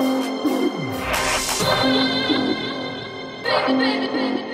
baby, baby, baby.